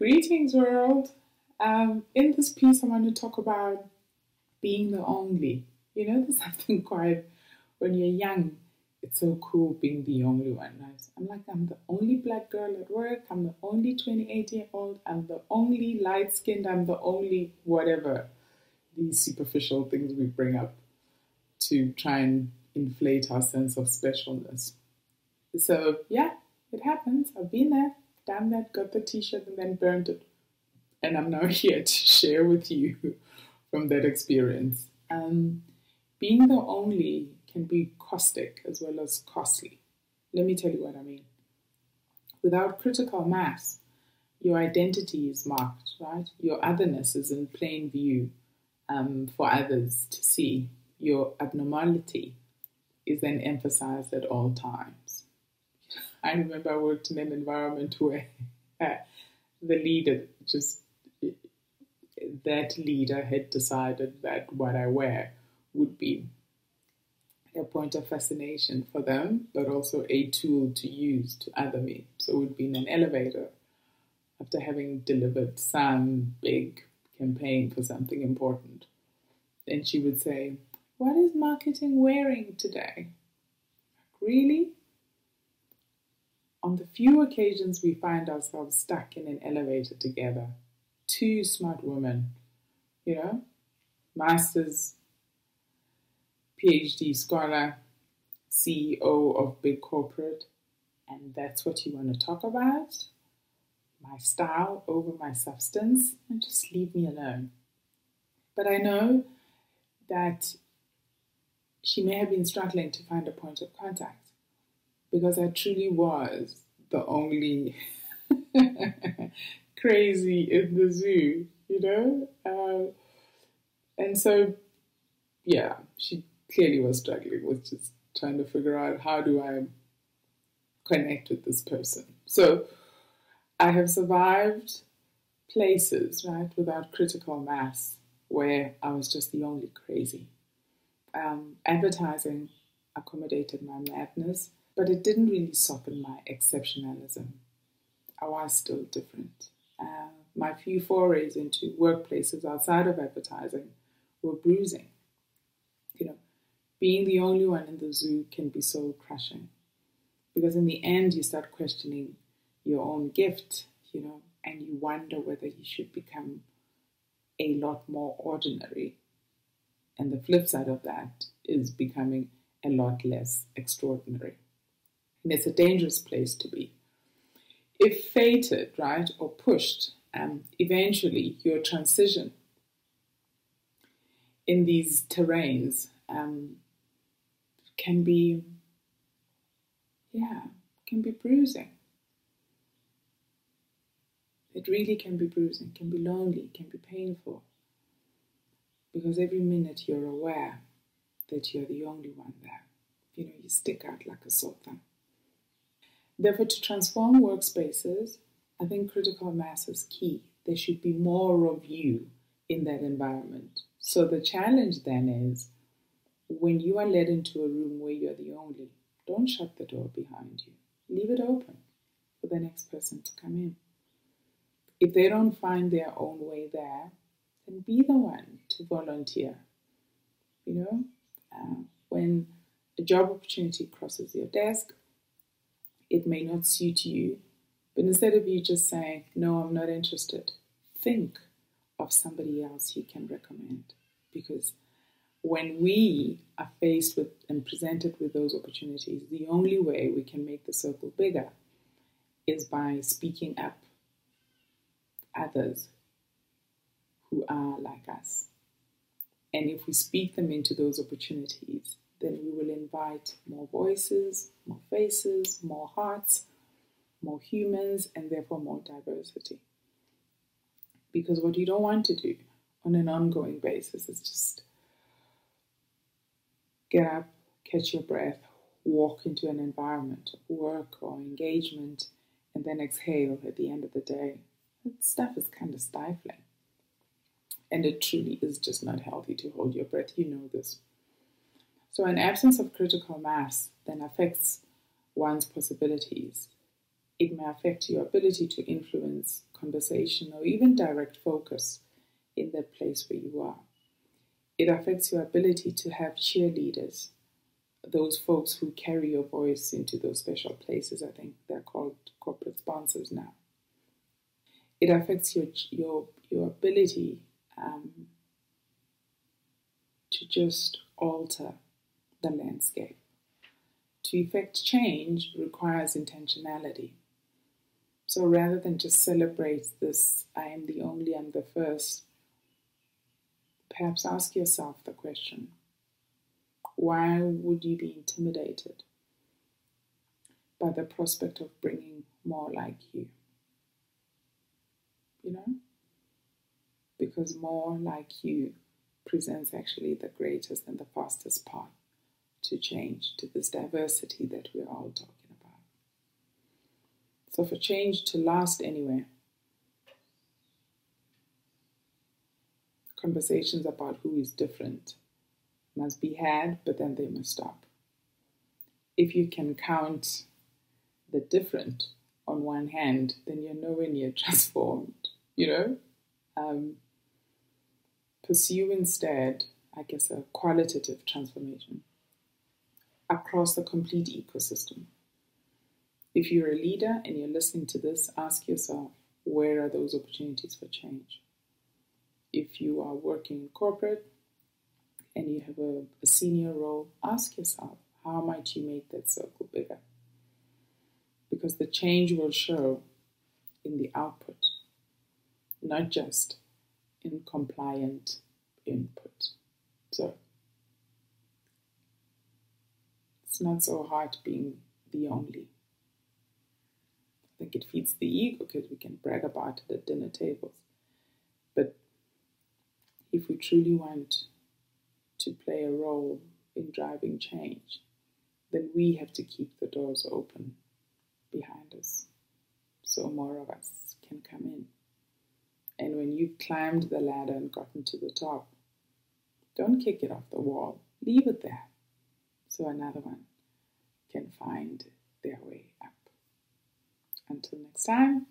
Greetings, world. Um, in this piece, I want to talk about being the only. You know, there's something quite, when you're young, it's so cool being the only one. I'm like, I'm the only black girl at work, I'm the only 28 year old, I'm the only light skinned, I'm the only whatever. These superficial things we bring up to try and inflate our sense of specialness. So, yeah, it happens. I've been there, done that, got the t shirt, and then burned it. And I'm now here to share with you from that experience. Um, being the only can be caustic as well as costly. Let me tell you what I mean. Without critical mass, your identity is marked, right? Your otherness is in plain view um, for others to see. Your abnormality is then emphasized at all times. I remember I worked in an environment where uh, the leader just that leader had decided that what I wear would be a point of fascination for them, but also a tool to use to other me. So it would be in an elevator after having delivered some big campaign for something important. Then she would say, What is marketing wearing today? Really? On the few occasions we find ourselves stuck in an elevator together, two smart women, you know, masters PhD scholar, CEO of big corporate, and that's what you want to talk about? My style over my substance, and just leave me alone. But I know that she may have been struggling to find a point of contact because I truly was the only crazy in the zoo, you know? Uh, and so, yeah, she clearly was struggling with just trying to figure out how do I connect with this person. So I have survived places, right, without critical mass where I was just the only crazy. Um, advertising accommodated my madness, but it didn't really soften my exceptionalism. I was still different. Uh, my few forays into workplaces outside of advertising were bruising You know, being the only one in the zoo can be soul crushing. Because in the end, you start questioning your own gift, you know, and you wonder whether you should become a lot more ordinary. And the flip side of that is becoming a lot less extraordinary. And it's a dangerous place to be. If fated, right, or pushed, um, eventually your transition in these terrains um, can be, yeah, can be bruising. It really can be bruising, can be lonely, can be painful. Because every minute you're aware that you're the only one there. You know, you stick out like a sore thumb. Therefore, to transform workspaces, I think critical mass is key. There should be more of you in that environment. So the challenge then is when you are led into a room where you're the only, don't shut the door behind you. Leave it open for the next person to come in. If they don't find their own way there, then be the one to volunteer. You know, uh, when a job opportunity crosses your desk, it may not suit you, but instead of you just saying, No, I'm not interested, think of somebody else you can recommend because when we are faced with and presented with those opportunities, the only way we can make the circle bigger is by speaking up others who are like us. And if we speak them into those opportunities, then we will invite more voices, more faces, more hearts, more humans, and therefore more diversity. Because what you don't want to do on an ongoing basis is just get up, catch your breath, walk into an environment work or engagement, and then exhale at the end of the day. That stuff is kind of stifling. And it truly is just not healthy to hold your breath. You know this. So, an absence of critical mass then affects one's possibilities It may affect your ability to influence conversation or even direct focus in the place where you are. It affects your ability to have cheerleaders, those folks who carry your voice into those special places. I think they're called corporate sponsors now. It affects your your your ability um, to just alter the landscape. To effect change requires intentionality. So rather than just celebrate this, I am the only, I'm the first, perhaps ask yourself the question why would you be intimidated by the prospect of bringing more like you? You know? Because more like you presents actually the greatest and the fastest path to change, to this diversity that we're all talking about. So, for change to last anywhere, conversations about who is different must be had, but then they must stop. If you can count the different on one hand, then you're nowhere near transformed, you know? Um, pursue instead, I guess, a qualitative transformation across the complete ecosystem. If you're a leader and you're listening to this, ask yourself where are those opportunities for change? If you are working in corporate and you have a, a senior role, ask yourself how might you make that circle bigger? Because the change will show in the output, not just in compliant input. So it's not so hard being the only. I think it feeds the ego because we can brag about it at dinner tables. But if we truly want to play a role in driving change, then we have to keep the doors open behind us so more of us can come in. And when you've climbed the ladder and gotten to the top, don't kick it off the wall. Leave it there so another one can find their way up. Until next time.